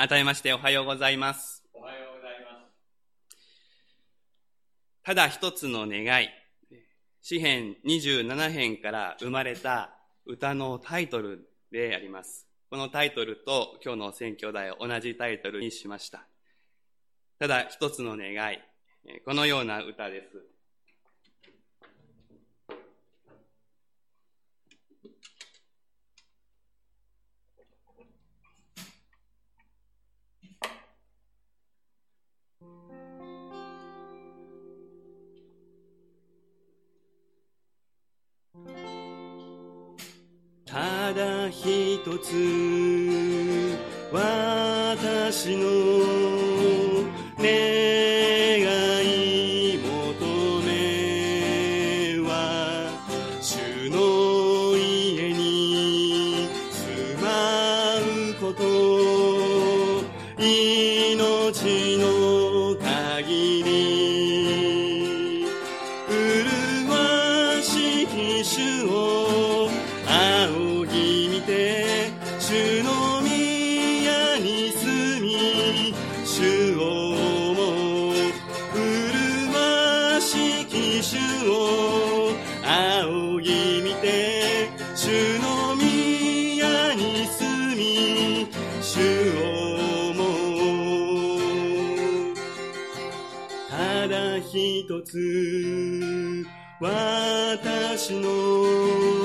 改めましておはようございます。おはようございます。ただ一つの願い。詩編27編から生まれた歌のタイトルであります。このタイトルと今日の選挙題を同じタイトルにしました。ただ一つの願い。このような歌です。ただ一つ私の願つ私の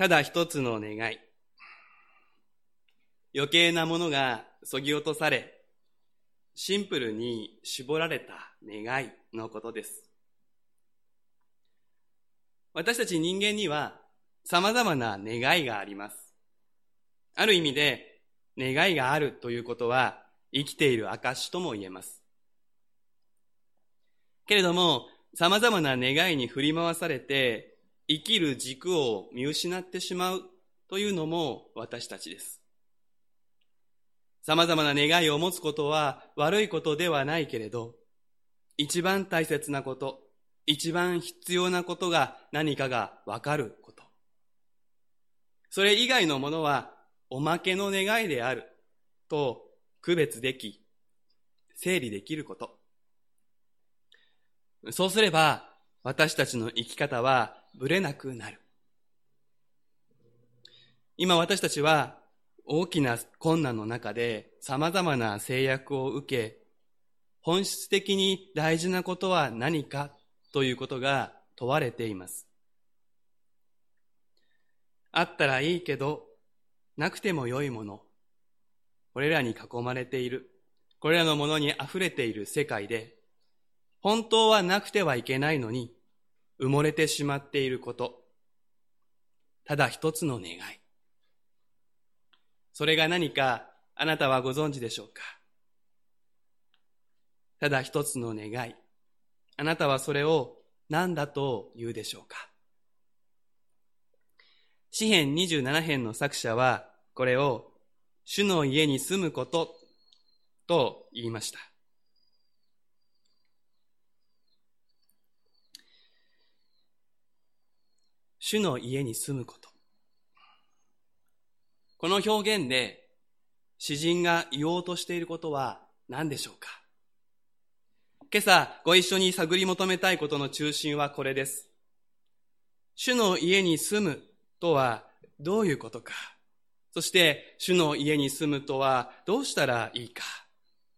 ただ一つの願い。余計なものがそぎ落とされ、シンプルに絞られた願いのことです。私たち人間には様々な願いがあります。ある意味で願いがあるということは生きている証とも言えます。けれども様々な願いに振り回されて生きる軸を見失ってしまうというのも私たちです。様々な願いを持つことは悪いことではないけれど、一番大切なこと、一番必要なことが何かがわかること。それ以外のものはおまけの願いであると区別でき、整理できること。そうすれば私たちの生き方はぶれなくなる。今私たちは大きな困難の中で様々な制約を受け、本質的に大事なことは何かということが問われています。あったらいいけど、なくても良いもの。これらに囲まれている。これらのものに溢れている世界で、本当はなくてはいけないのに、埋もれてしまっていること。ただ一つの願い。それが何かあなたはご存知でしょうか？ただ一つの願い。あなたはそれを何だと言うでしょうか？詩編27編の作者はこれを主の家に住むことと言いました。主の家に住むこと。この表現で詩人が言おうとしていることは何でしょうか？今朝ご一緒に探り求めたいことの中心はこれです。主の家に住むとはどういうことか？そして主の家に住むとはどうしたらいいか？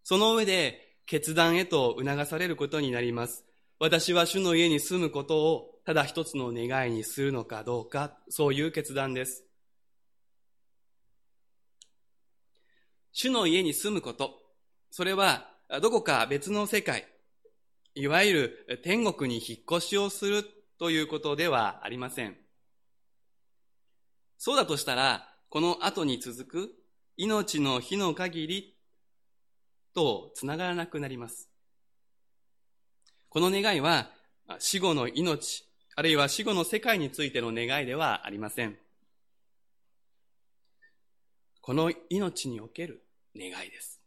その上で決断へと促されることになります。私は主の家に住むことをただ一つの願いにするのかどうか、そういう決断です。主の家に住むこと、それはどこか別の世界、いわゆる天国に引っ越しをするということではありません。そうだとしたら、この後に続く命の日の限りとつながらなくなります。この願いは死後の命、あるいは死後の世界についての願いではありません。この命における願いです。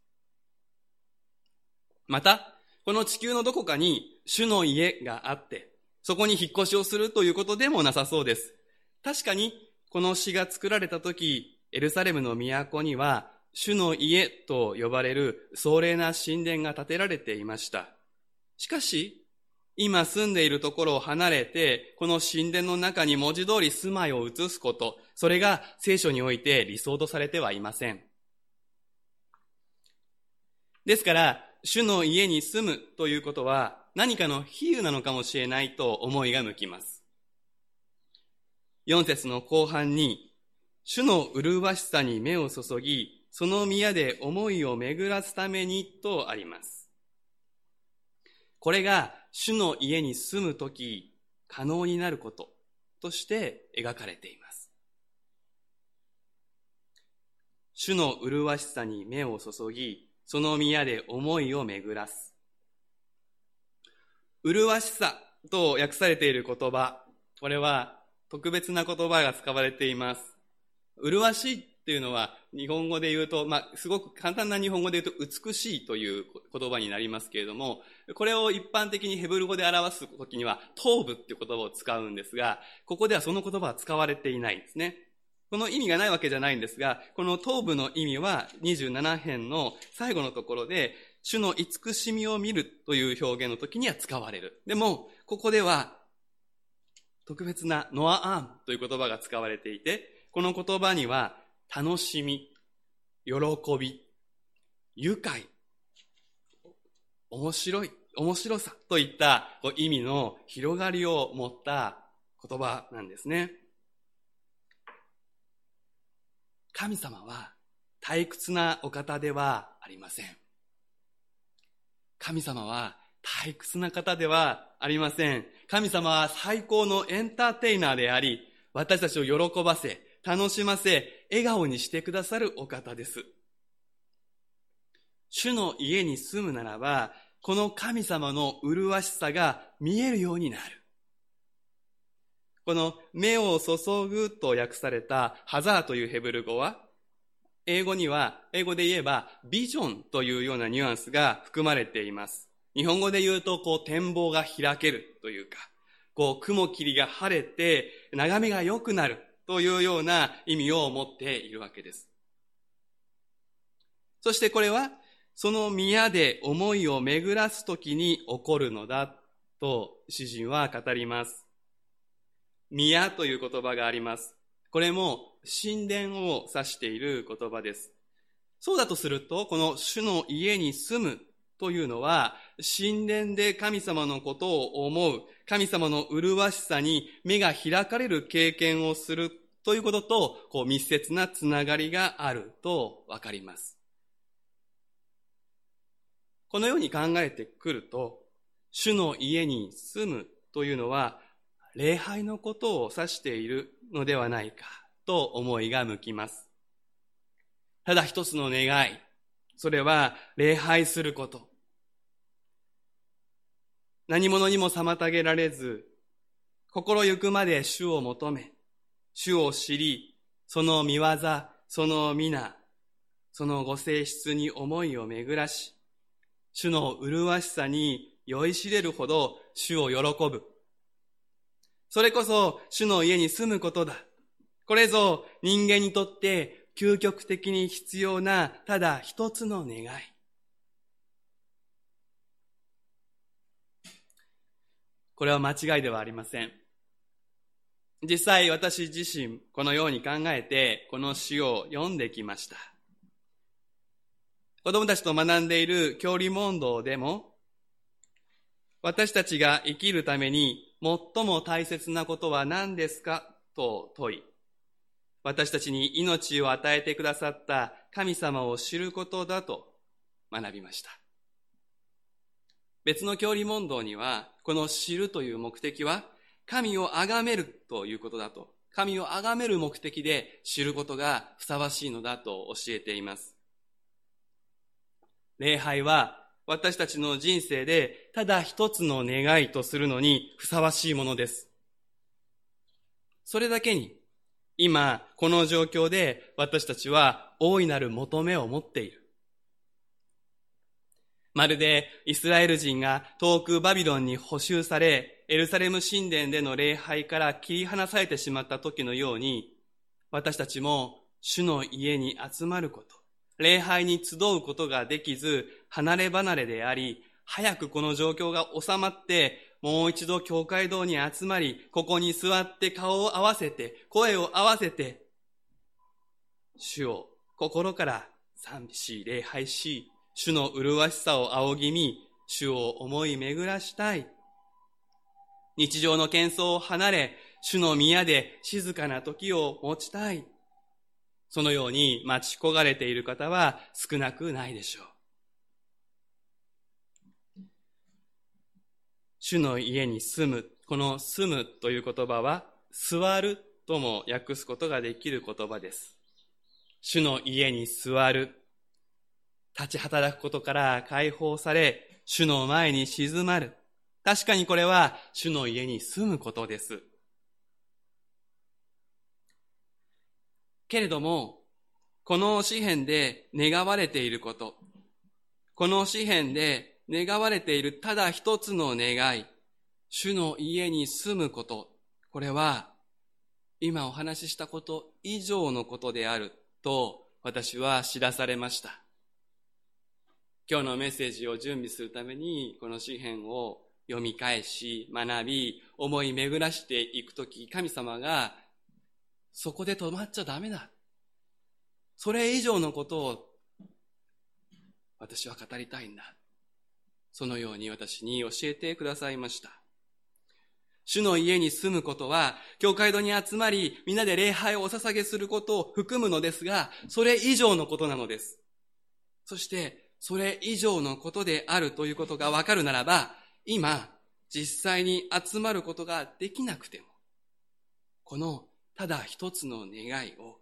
また、この地球のどこかに主の家があって、そこに引っ越しをするということでもなさそうです。確かにこの詩が作られた時、エルサレムの都には、主の家と呼ばれる壮麗な神殿が建てられていました。しかし、今住んでいるところを離れて、この神殿の中に文字通り住まいを移すこと、それが聖書において理想とされてはいません。ですから、主の家に住むということは何かの比喩なのかもしれないと思いが向きます。4節の後半に、主の麗しさに目を注ぎ、その宮で思いを巡らすためにとあります。これが主の家に住むとき可能になることとして描かれています。主の麗しさに目を注ぎ、その宮で思いを巡らす。麗しさと訳されている言葉、これは特別な言葉が使われています。麗しいっていうのは日本語で言うと、まあ、すごく簡単な日本語で言うと美しいという言葉になりますけれども、これを一般的にヘブル語で表すときには頭部っていう言葉を使うんですが、ここではその言葉は使われていないんですね。この意味がないわけじゃないんですが、この頭部の意味は27編の最後のところで、主の慈しみを見るという表現の時には使われる。でも、ここでは特別なノアアームという言葉が使われていて、この言葉には楽しみ、喜び、愉快、面白い、面白さといった意味の広がりを持った言葉なんですね。神様は退屈なお方ではありません。神様は退屈な方ではありません。神様は最高のエンターテイナーであり、私たちを喜ばせ、楽しませ、笑顔にしてくださるお方です。主の家に住むならば、この神様の麗しさが見えるようになる。この目を注ぐと訳されたハザーというヘブル語は、英語には、英語で言えばビジョンというようなニュアンスが含まれています。日本語で言うと、こう、展望が開けるというか、こう、雲霧が晴れて、眺めが良くなるというような意味を持っているわけです。そしてこれは、その宮で思いを巡らすときに起こるのだと詩人は語ります。宮という言葉があります。これも神殿を指している言葉です。そうだとすると、この主の家に住むというのは、神殿で神様のことを思う、神様の麗しさに目が開かれる経験をするということと、こう密接なつながりがあるとわかります。このように考えてくると、主の家に住むというのは、礼拝のことを指しているのではないかと思いが向きます。ただ一つの願い、それは礼拝すること。何者にも妨げられず、心ゆくまで主を求め、主を知り、その見業、その皆、そのご性質に思いを巡らし、主の麗しさに酔いしれるほど主を喜ぶ。それこそ主の家に住むことだ。これぞ人間にとって究極的に必要なただ一つの願い。これは間違いではありません。実際私自身このように考えてこの詩を読んできました。子供たちと学んでいる教理問答でも、私たちが生きるために最も大切なことは何ですかと問い、私たちに命を与えてくださった神様を知ることだと学びました。別の教理問答には、この知るという目的は、神を崇めるということだと、神を崇める目的で知ることがふさわしいのだと教えています。礼拝は私たちの人生でただ一つの願いとするのにふさわしいものです。それだけに、今、この状況で私たちは大いなる求めを持っている。まるでイスラエル人が遠くバビロンに捕囚され、エルサレム神殿での礼拝から切り離されてしまった時のように、私たちも主の家に集まること、礼拝に集うことができず、離れ離れであり、早くこの状況が収まって、もう一度教会堂に集まり、ここに座って顔を合わせて、声を合わせて、主を心から賛美し、礼拝し、主の麗しさを仰ぎ見、主を思い巡らしたい。日常の喧騒を離れ、主の宮で静かな時を持ちたい。そのように待ち焦がれている方は少なくないでしょう。主の家に住む、この住むという言葉は、座るとも訳すことができる言葉です。主の家に座る。立ち働くことから解放され、主の前に静まる。確かにこれは主の家に住むことです。けれども、この詩篇で願われていること、この詩篇で願われているただ一つの願い、主の家に住むこと、これは今お話ししたこと以上のことであると私は知らされました。今日のメッセージを準備するためにこの詩篇を読み返し、学び、思い巡らしていくとき、神様が、そこで止まっちゃダメだ。それ以上のことを、私は語りたいんだ。そのように私に教えてくださいました。主の家に住むことは、教会堂に集まり、みんなで礼拝をお捧げすることを含むのですが、それ以上のことなのです。そして、それ以上のことであるということがわかるならば、今、実際に集まることができなくても、このただ一つの願いを、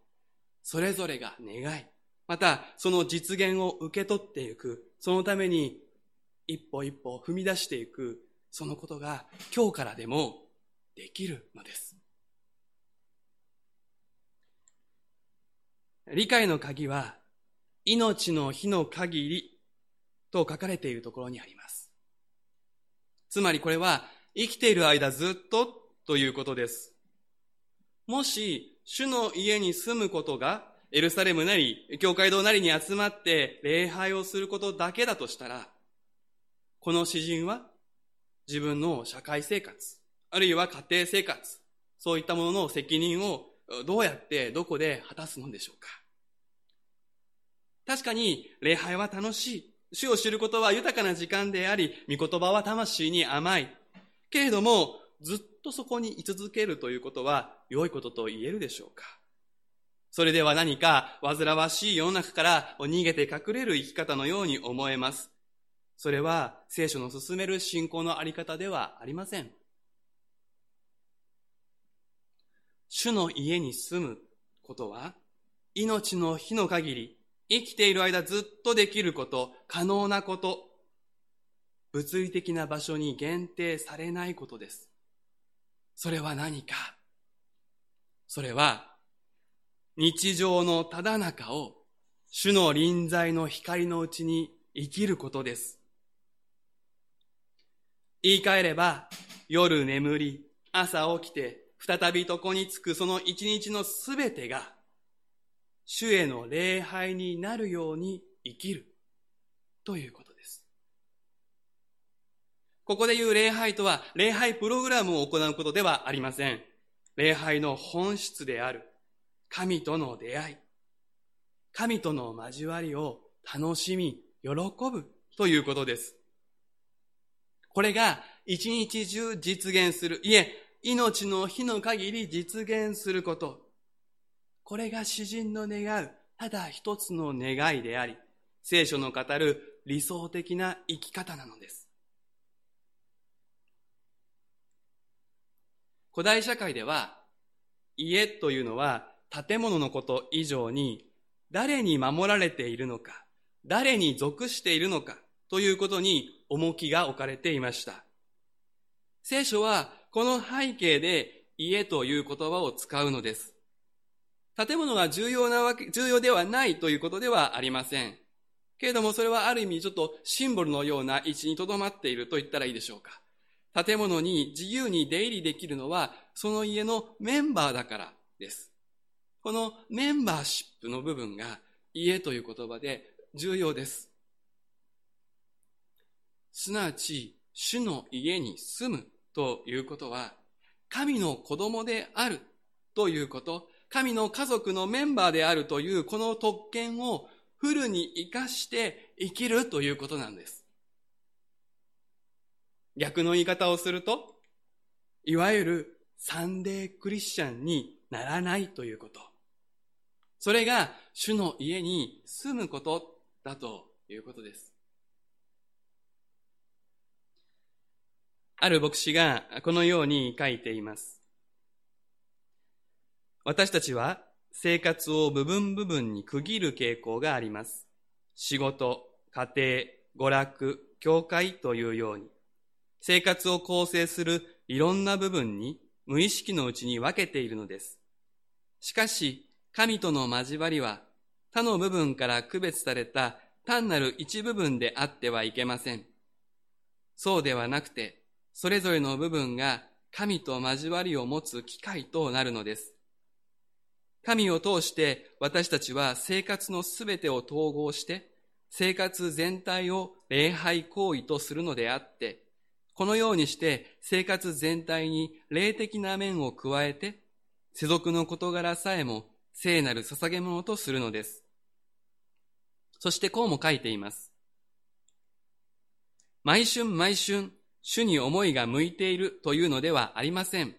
それぞれが願い、またその実現を受け取っていく、そのために一歩一歩踏み出していく、そのことが今日からでもできるのです。理解の鍵は、命の日の限りと書かれているところにあります。つまりこれは生きている間ずっとということです。もし、主の家に住むことがエルサレムなり、教会堂なりに集まって礼拝をすることだけだとしたら、この詩人は自分の社会生活、あるいは家庭生活、そういったものの責任をどうやってどこで果たすのでしょうか。確かに礼拝は楽しい。主を知ることは豊かな時間であり、御言葉は魂に甘い。けれども、ずっとそこに居続けるということは良いことと言えるでしょうかそれでは何か煩わしい世の中から逃げて隠れる生き方のように思えます。それは聖書の進める信仰のあり方ではありません。主の家に住むことは命の日の限り生きている間ずっとできること、可能なこと、物理的な場所に限定されないことです。それは何か？それは、日常のただ中を、主の臨在の光のうちに生きることです。言い換えれば、夜眠り、朝起きて、再び床につくその一日のすべてが、主への礼拝になるように生きるということです。ここで言う礼拝とは、礼拝プログラムを行うことではありません。礼拝の本質である、神との出会い、神との交わりを楽しみ、喜ぶということです。これが一日中実現する、いえ、命の日の限り実現すること。これが詩人の願う、ただ一つの願いであり、聖書の語る理想的な生き方なのです。古代社会では、家というのは建物のこと以上に、誰に守られているのか、誰に属しているのかということに重きが置かれていました。聖書はこの背景で家という言葉を使うのです。建物が重要なわけ、重要ではないということではありません。けれどもそれはある意味ちょっとシンボルのような位置に留まっていると言ったらいいでしょうか。建物に自由に出入りできるのはその家のメンバーだからです。このメンバーシップの部分が家という言葉で重要です。すなわち、主の家に住むということは、神の子供であるということ、神の家族のメンバーであるというこの特権をフルに活かして生きるということなんです。逆の言い方をすると、いわゆるサンデークリスチャンにならないということ。それが主の家に住むことだということです。ある牧師がこのように書いています。私たちは生活を部分部分に区切る傾向があります。仕事、家庭、娯楽、教会というように、生活を構成するいろんな部分に無意識のうちに分けているのです。しかし、神との交わりは他の部分から区別された単なる一部分であってはいけません。そうではなくて、それぞれの部分が神と交わりを持つ機会となるのです。神を通して私たちは生活のすべてを統合して、生活全体を礼拝行為とするのであって、このようにして生活全体に霊的な面を加えて、世俗の事柄さえも聖なる捧げ物とするのです。そしてこうも書いています。毎春毎春、主に思いが向いているというのではありません。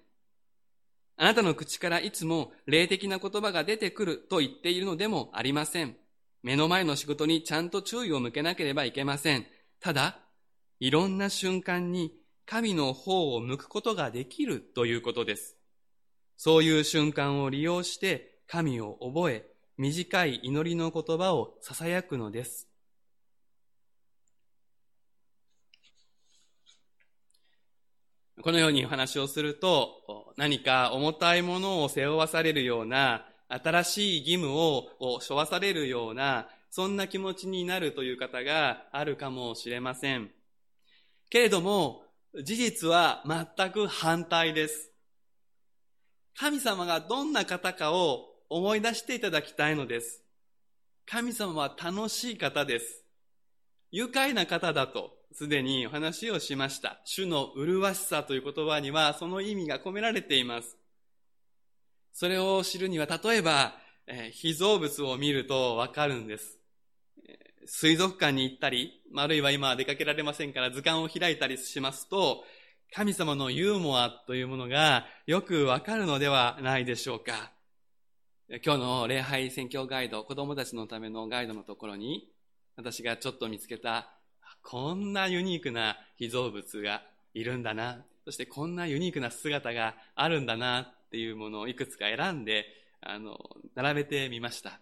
あなたの口からいつも霊的な言葉が出てくると言っているのでもありません。目の前の仕事にちゃんと注意を向けなければいけません。ただ、いろんな瞬間に神の方を向くことができるということです。そういう瞬間を利用して神を覚え、短い祈りの言葉を囁くのです。このようにお話をすると、何か重たいものを背負わされるような、新しい義務を背負わされるような、そんな気持ちになるという方があるかもしれません。けれども、事実は全く反対です。神様がどんな方かを思い出していただきたいのです。神様は楽しい方です。愉快な方だとすでにお話をしました。主の麗しさという言葉にはその意味が込められています。それを知るには、例えば、えー、被造物を見るとわかるんです。水族館に行ったり、あるいは今は出かけられませんから図鑑を開いたりしますと、神様のユーモアというものがよくわかるのではないでしょうか。今日の礼拝宣教ガイド、子供たちのためのガイドのところに、私がちょっと見つけたこんなユニークな被造物がいるんだな、そしてこんなユニークな姿があるんだなっていうものをいくつか選んで、あの、並べてみました。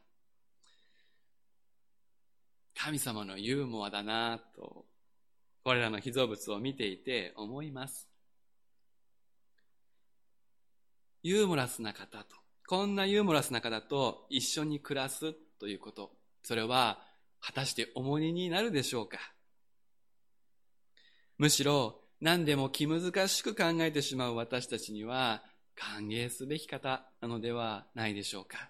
神様のユーモアだなと、これらの被造物を見ていて思います。ユーモラスな方と、こんなユーモラスな方と一緒に暮らすということ、それは果たして重荷になるでしょうか？むしろ何でも気難しく考えてしまう私たちには歓迎すべき方なのではないでしょうか？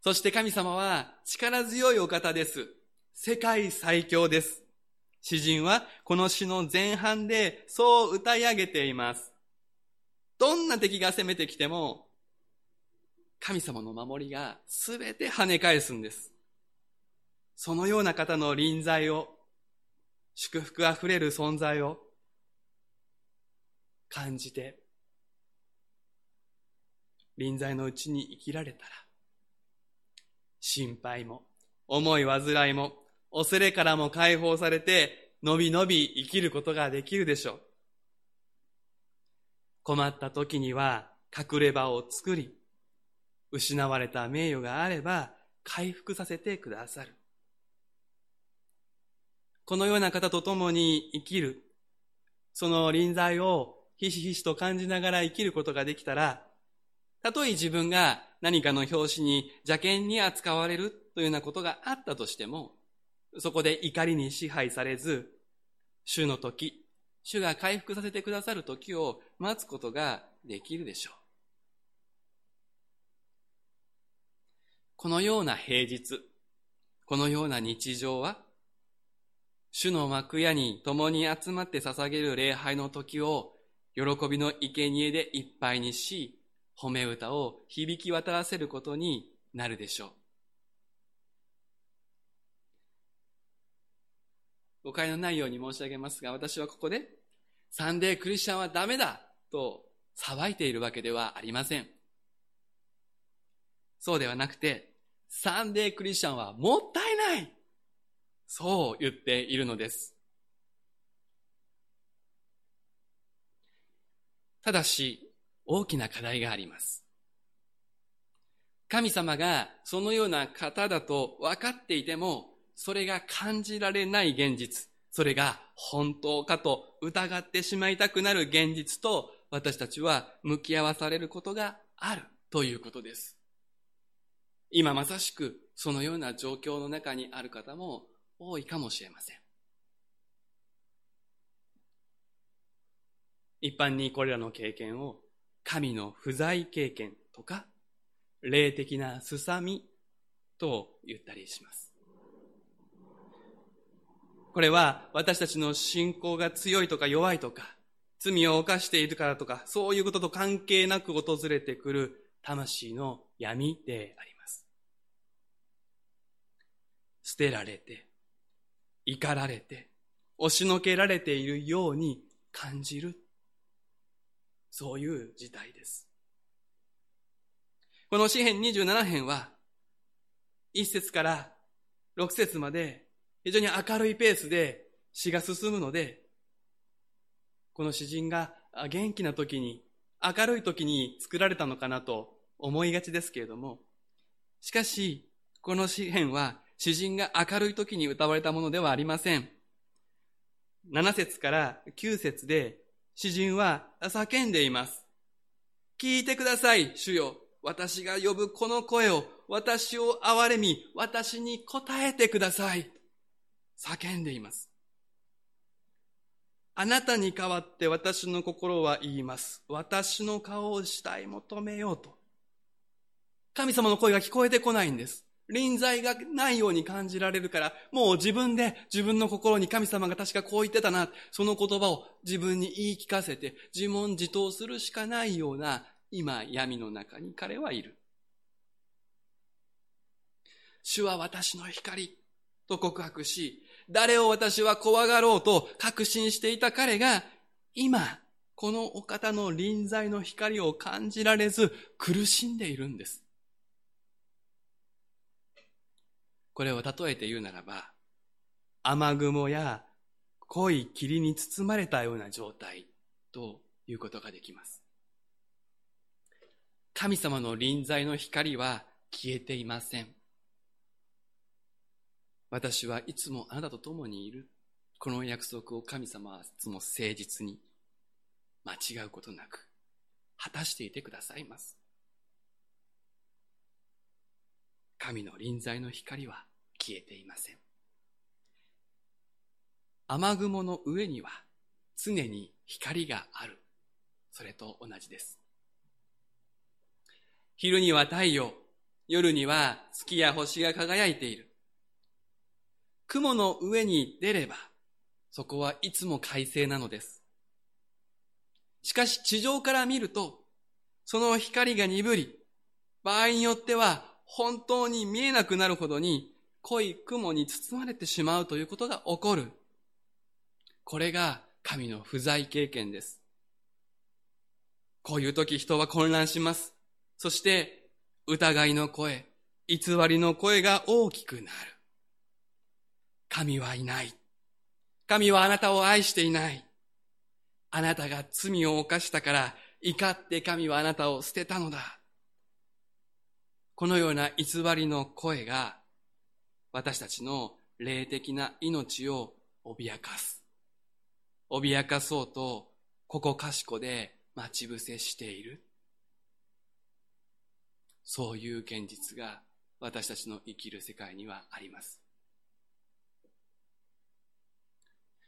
そして神様は力強いお方です。世界最強です。詩人はこの詩の前半でそう歌い上げています。どんな敵が攻めてきても、神様の守りがすべて跳ね返すんです。そのような方の臨在を、祝福あふれる存在を感じて、臨在のうちに生きられたら、心配も、思い煩いも、恐れからも解放されて、のびのび生きることができるでしょう。困った時には隠れ場を作り、失われた名誉があれば回復させてくださる。このような方と共に生きる、その臨在をひしひしと感じながら生きることができたら、たとえ自分が何かの表紙に邪険に扱われるというようなことがあったとしても、そこで怒りに支配されず、主の時、主が回復させてくださる時を待つことができるでしょう。このような平日、このような日常は、主の幕屋に共に集まって捧げる礼拝の時を、喜びの生贄でいっぱいにし、褒め歌を響き渡らせることになるでしょう。誤解のないように申し上げますが、私はここで、サンデークリスチャンはダメだと騒いでいるわけではありません。そうではなくて、サンデークリスチャンはもったいないそう言っているのです。ただし、大きな課題があります。神様がそのような方だと分かっていても、それが感じられない現実、それが本当かと疑ってしまいたくなる現実と私たちは向き合わされることがあるということです。今まさしくそのような状況の中にある方も多いかもしれません。一般にこれらの経験を神の不在経験とか霊的なすさみと言ったりします。これは私たちの信仰が強いとか弱いとか罪を犯しているからとかそういうことと関係なく訪れてくる魂の闇であります。捨てられて、怒られて、押しのけられているように感じる。そういう事態です。この詩編27編は、1節から6節まで非常に明るいペースで詩が進むので、この詩人が元気な時に、明るい時に作られたのかなと思いがちですけれども、しかし、この詩篇は詩人が明るい時に歌われたものではありません。7節から9節で詩人は叫んでいます。聞いてください、主よ。私が呼ぶこの声を、私を憐れみ、私に答えてください。叫んでいます。あなたに代わって私の心は言います。私の顔をしたい求めようと。神様の声が聞こえてこないんです。臨在がないように感じられるから、もう自分で自分の心に神様が確かこう言ってたな、その言葉を自分に言い聞かせて自問自答するしかないような今闇の中に彼はいる。主は私の光と告白し、誰を私は怖がろうと確信していた彼が、今、このお方の臨在の光を感じられず苦しんでいるんです。これを例えて言うならば、雨雲や濃い霧に包まれたような状態ということができます。神様の臨在の光は消えていません。私はいつもあなたと共にいる。この約束を神様はいつも誠実に間違うことなく果たしていてくださいます。神の臨在の光は消えていません。雨雲の上には常に光がある。それと同じです。昼には太陽、夜には月や星が輝いている。雲の上に出れば、そこはいつも快晴なのです。しかし地上から見ると、その光が鈍り、場合によっては本当に見えなくなるほどに濃い雲に包まれてしまうということが起こる。これが神の不在経験です。こういう時人は混乱します。そして疑いの声、偽りの声が大きくなる。神はいない。神はあなたを愛していない。あなたが罪を犯したから怒って神はあなたを捨てたのだ。このような偽りの声が私たちの霊的な命を脅かす。脅かそうと、ここかしこで待ち伏せしている。そういう現実が私たちの生きる世界にはあります。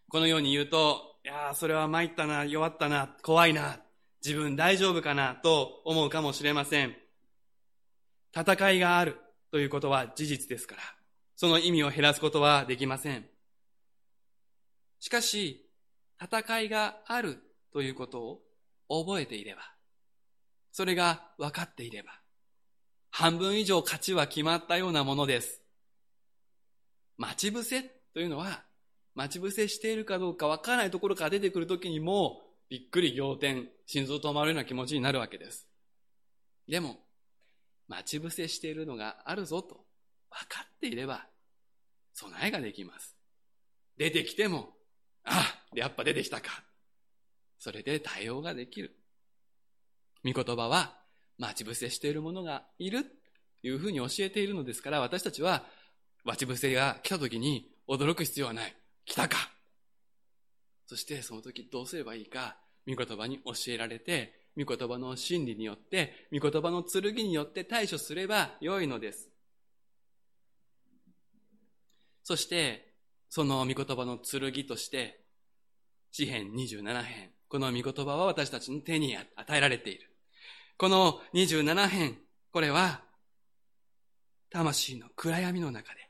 このように言うと、いやそれは参ったな、弱ったな、怖いな、自分大丈夫かな、と思うかもしれません。戦いがあるということは事実ですから、その意味を減らすことはできません。しかし、戦いがあるということを覚えていれば、それが分かっていれば、半分以上勝ちは決まったようなものです。待ち伏せというのは、待ち伏せしているかどうか分からないところから出てくるときにも、びっくり仰天、心臓止まるような気持ちになるわけです。でも、待ち伏せしているのがあるぞと分かっていれば、備えができます。出てきても、あ、やっぱ出てきたか。それで対応ができる。御言葉は、待ち伏せしている者がいるというふうに教えているのですから、私たちは、待ち伏せが来た時に驚く必要はない。来たか。そしてその時どうすればいいか、御言葉に教えられて、御言葉の真理によって、御言葉の剣によって対処すればよいのです。そして、その御言葉の剣として、詩編27編、この御言葉は私たちの手に与えられている。この27編、これは、魂の暗闇の中で、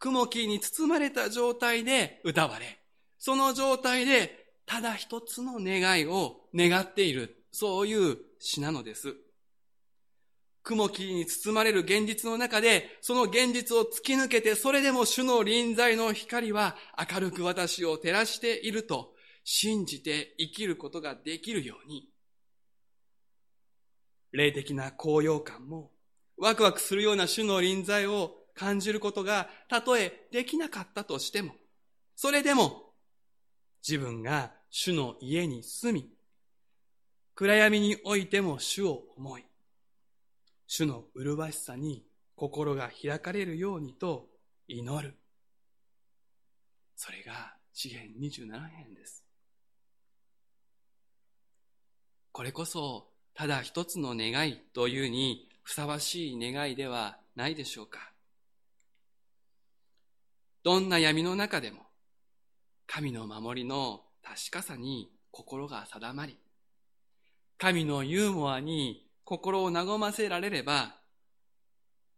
雲木に包まれた状態で歌われ、その状態でただ一つの願いを願っている、そういう詩なのです。雲霧に包まれる現実の中で、その現実を突き抜けて、それでも主の臨在の光は明るく私を照らしていると信じて生きることができるように、霊的な高揚感も、ワクワクするような主の臨在を感じることが、たとえできなかったとしても、それでも、自分が主の家に住み、暗闇においても主を思い、主の麗しさに心が開かれるようにと祈る。それが詩篇27編です。これこそただ一つの願いというにふさわしい願いではないでしょうか。どんな闇の中でも神の守りの確かさに心が定まり、神のユーモアに心を和ませられれば、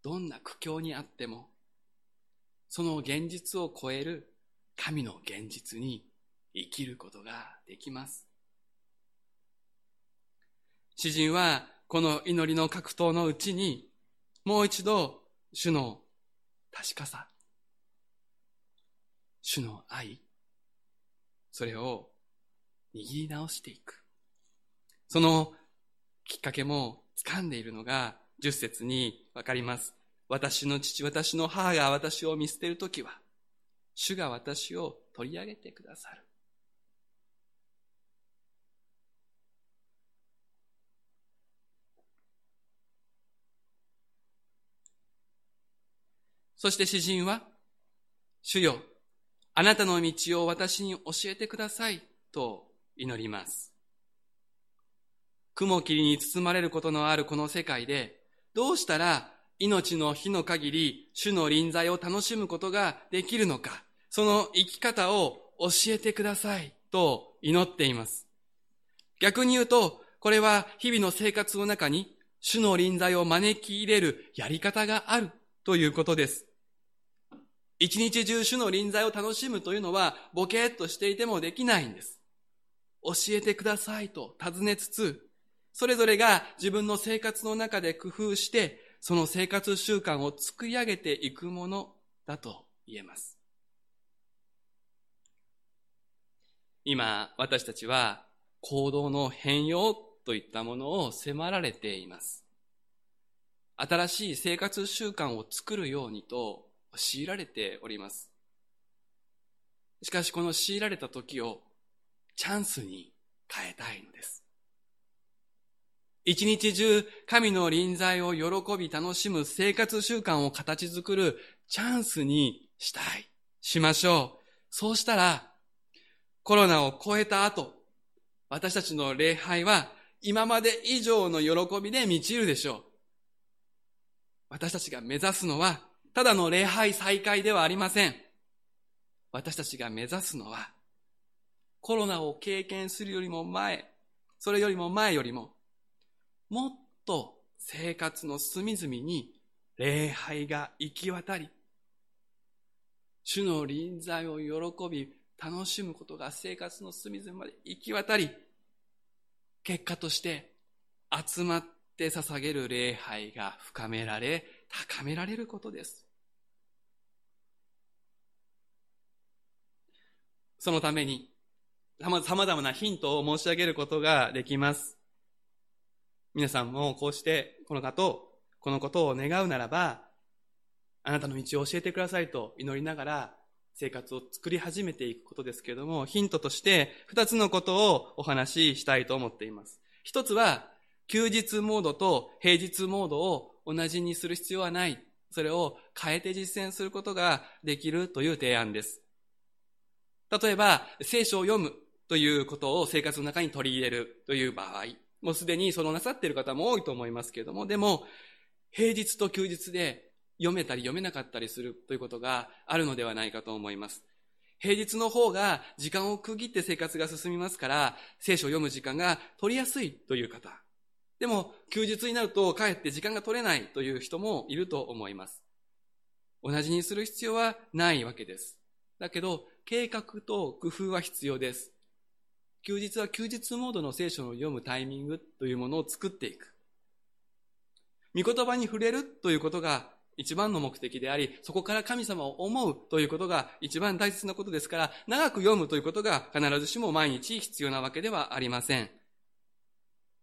どんな苦境にあっても、その現実を超える神の現実に生きることができます。詩人はこの祈りの格闘のうちに、もう一度主の確かさ、主の愛、それを握り直していく。そのきっかけも掴んでいるのが10節にわかります。私の父、私の母が私を見捨てるときは、主が私を取り上げてくださる。そして詩人は、主よ、あなたの道を私に教えてくださいと祈ります。雲霧に包まれることのあるこの世界で、どうしたら命の日の限り主の臨在を楽しむことができるのか、その生き方を教えてくださいと祈っています。逆に言うと、これは日々の生活の中に主の臨在を招き入れるやり方があるということです。一日中主の臨在を楽しむというのはボケーっとしていてもできないんです。教えてくださいと尋ねつつ、それぞれが自分の生活の中で工夫して、その生活習慣を作り上げていくものだと言えます。今、私たちは行動の変容といったものを迫られています。新しい生活習慣を作るようにと強いられております。しかしこの強いられた時をチャンスに変えたいのです。一日中神の臨在を喜び楽しむ生活習慣を形作るチャンスにしたい。しましょう。そうしたらコロナを超えた後、私たちの礼拝は今まで以上の喜びで満ちるでしょう。私たちが目指すのは、ただの礼拝再開ではありません。私たちが目指すのは、コロナを経験するよりも前、それよりも前よりも、もっと生活の隅々に礼拝が行き渡り、主の臨在を喜び、楽しむことが生活の隅々まで行き渡り、結果として集まって捧げる礼拝が深められ、高められることです。そのために、様々なヒントを申し上げることができます。皆さんもこうしてこの方を、このことを願うならば、あなたの道を教えてくださいと祈りながら生活を作り始めていくことですけれども、ヒントとして二つのことをお話ししたいと思っています。一つは、休日モードと平日モードを同じにする必要はない。それを変えて実践することができるという提案です。例えば、聖書を読むということを生活の中に取り入れるという場合、もうすでにそのなさっている方も多いと思いますけれども、でも、平日と休日で読めたり読めなかったりするということがあるのではないかと思います。平日の方が時間を区切って生活が進みますから、聖書を読む時間が取りやすいという方。でも、休日になるとかえって時間が取れないという人もいると思います。同じにする必要はないわけです。だけど、計画と工夫は必要です。休日は休日モードの聖書を読むタイミングというものを作っていく。御言葉に触れるということが一番の目的であり、そこから神様を思うということが一番大切なことですから、長く読むということが必ずしも毎日必要なわけではありません。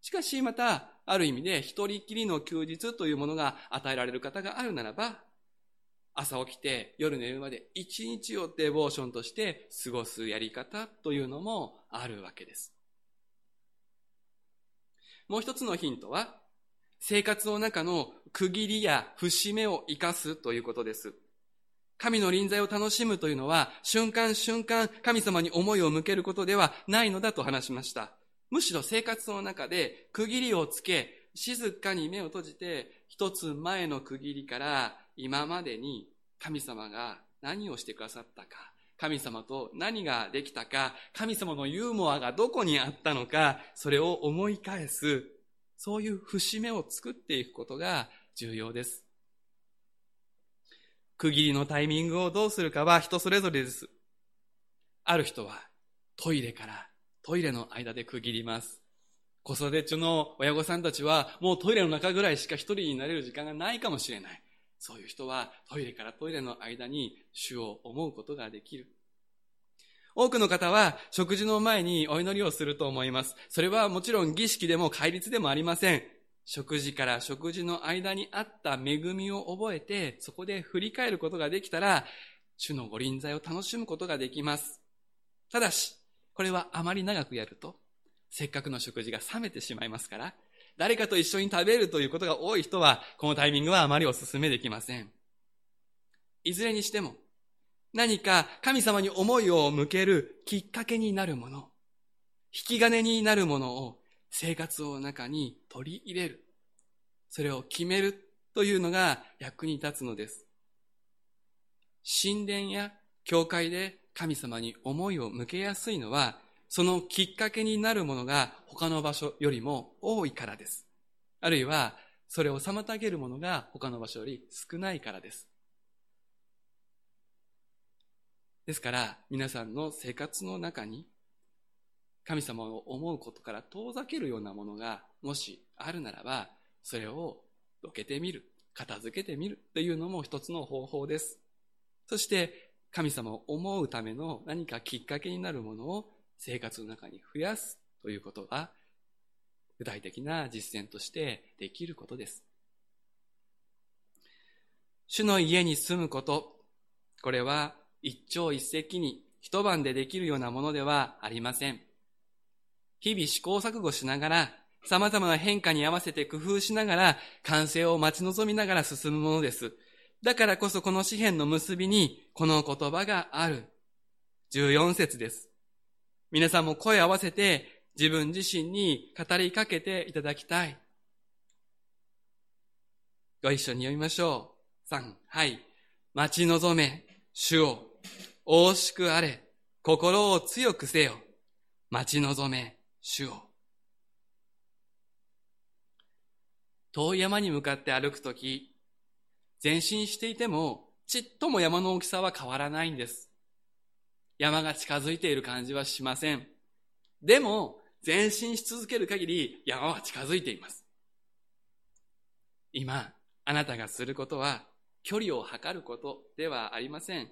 しかしまた、ある意味で一人きりの休日というものが与えられる方があるならば、朝起きて夜寝るまで一日をデボーションとして過ごすやり方というのもあるわけです。もう一つのヒントは、生活の中の区切りや節目を生かすということです。神の臨在を楽しむというのは、瞬間瞬間神様に思いを向けることではないのだと話しました。むしろ生活の中で区切りをつけ、静かに目を閉じて、一つ前の区切りから今までに神様が何をしてくださったか、神様と何ができたか、神様のユーモアがどこにあったのか、それを思い返す、そういう節目を作っていくことが重要です。区切りのタイミングをどうするかは人それぞれです。ある人はトイレからトイレの間で区切ります。子育て中の親御さんたちはもうトイレの中ぐらいしか一人になれる時間がないかもしれない。そういう人はトイレからトイレの間に主を思うことができる。多くの方は食事の前にお祈りをすると思います。それはもちろん儀式でも戒律でもありません。食事から食事の間にあった恵みを覚えて、そこで振り返ることができたら、主のご臨在を楽しむことができます。ただし、これはあまり長くやると、せっかくの食事が冷めてしまいますから、誰かと一緒に食べるということが多い人は、このタイミングはあまりお勧めできません。いずれにしても、何か神様に思いを向けるきっかけになるもの、引き金になるものを生活の中に取り入れる。それを決めるというのが役に立つのです。神殿や教会で神様に思いを向けやすいのは、そのきっかけになるものが他の場所よりも多いからです。あるいは、それを妨げるものが他の場所より少ないからです。ですから、皆さんの生活の中に、神様を思うことから遠ざけるようなものが、もしあるならば、それをどけてみる、片付けてみるというのも一つの方法です。そして神様を思うための何かきっかけになるものを生活の中に増やすということが具体的な実践としてできることです。主の家に住むこと、これは一朝一夕に一晩でできるようなものではありません。日々試行錯誤しながら、様々な変化に合わせて工夫しながら、完成を待ち望みながら進むものです。だからこそこの詩篇の結びに、この言葉がある。14節です。皆さんも声を合わせて、自分自身に語りかけていただきたい。ご一緒に読みましょう。3、はい。待ち望め、主を、大しくあれ、心を強くせよ。待ち望め、主を。遠い山に向かって歩くとき、前進していても、ちっとも山の大きさは変わらないんです。山が近づいている感じはしません。でも、前進し続ける限り山は近づいています。今、あなたがすることは、距離を測ることではありません。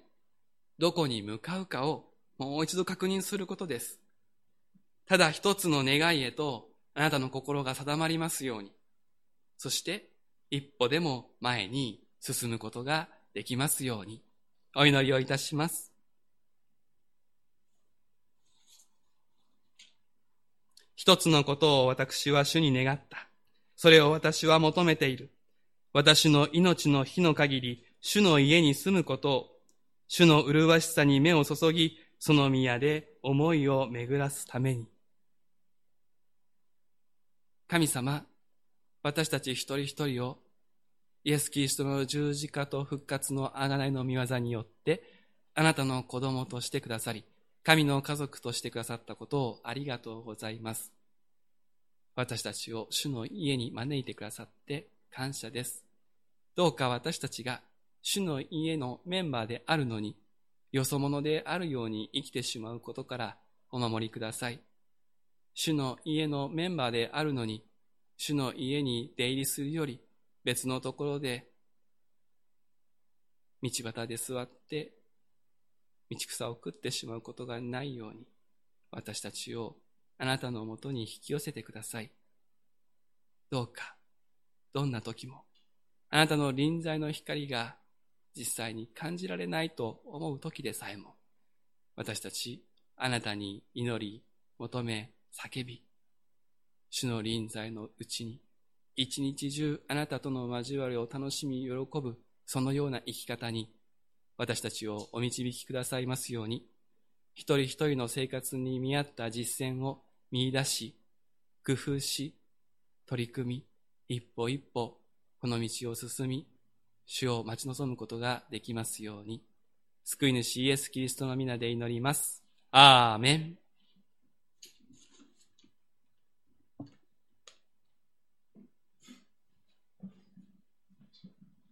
どこに向かうかをもう一度確認することです。ただ一つの願いへとあなたの心が定まりますように。そして一歩でも前に進むことができますように。お祈りをいたします。一つのことを私は主に願った。それを私は求めている。私の命の日の限り、主の家に住むことを主の麗しさに目を注ぎ、その宮で思いを巡らすために。神様、私たち一人一人をイエス・キリストの十字架と復活の贖いの御業によって、あなたの子供としてくださり、神の家族としてくださったことをありがとうございます。私たちを主の家に招いてくださって感謝です。どうか私たちが主の家のメンバーであるのに、よそ者であるように生きてしまうことからお守りください。主の家のメンバーであるのに、主の家に出入りするより別のところで、道端で座って道草を食ってしまうことがないように、私たちをあなたのもとに引き寄せてください。どうか、どんな時も、あなたの臨在の光が実際に感じられないと思う時でさえも、私たち、あなたに祈り、求め、叫び、主の臨在のうちに、一日中あなたとの交わりを楽しみ喜ぶ、そのような生き方に、私たちをお導きくださいますように、一人一人の生活に見合った実践を見出し、工夫し、取り組み、一歩一歩、この道を進み、主を待ち望むことができますように、救い主イエス・キリストの皆で祈ります。アーメン。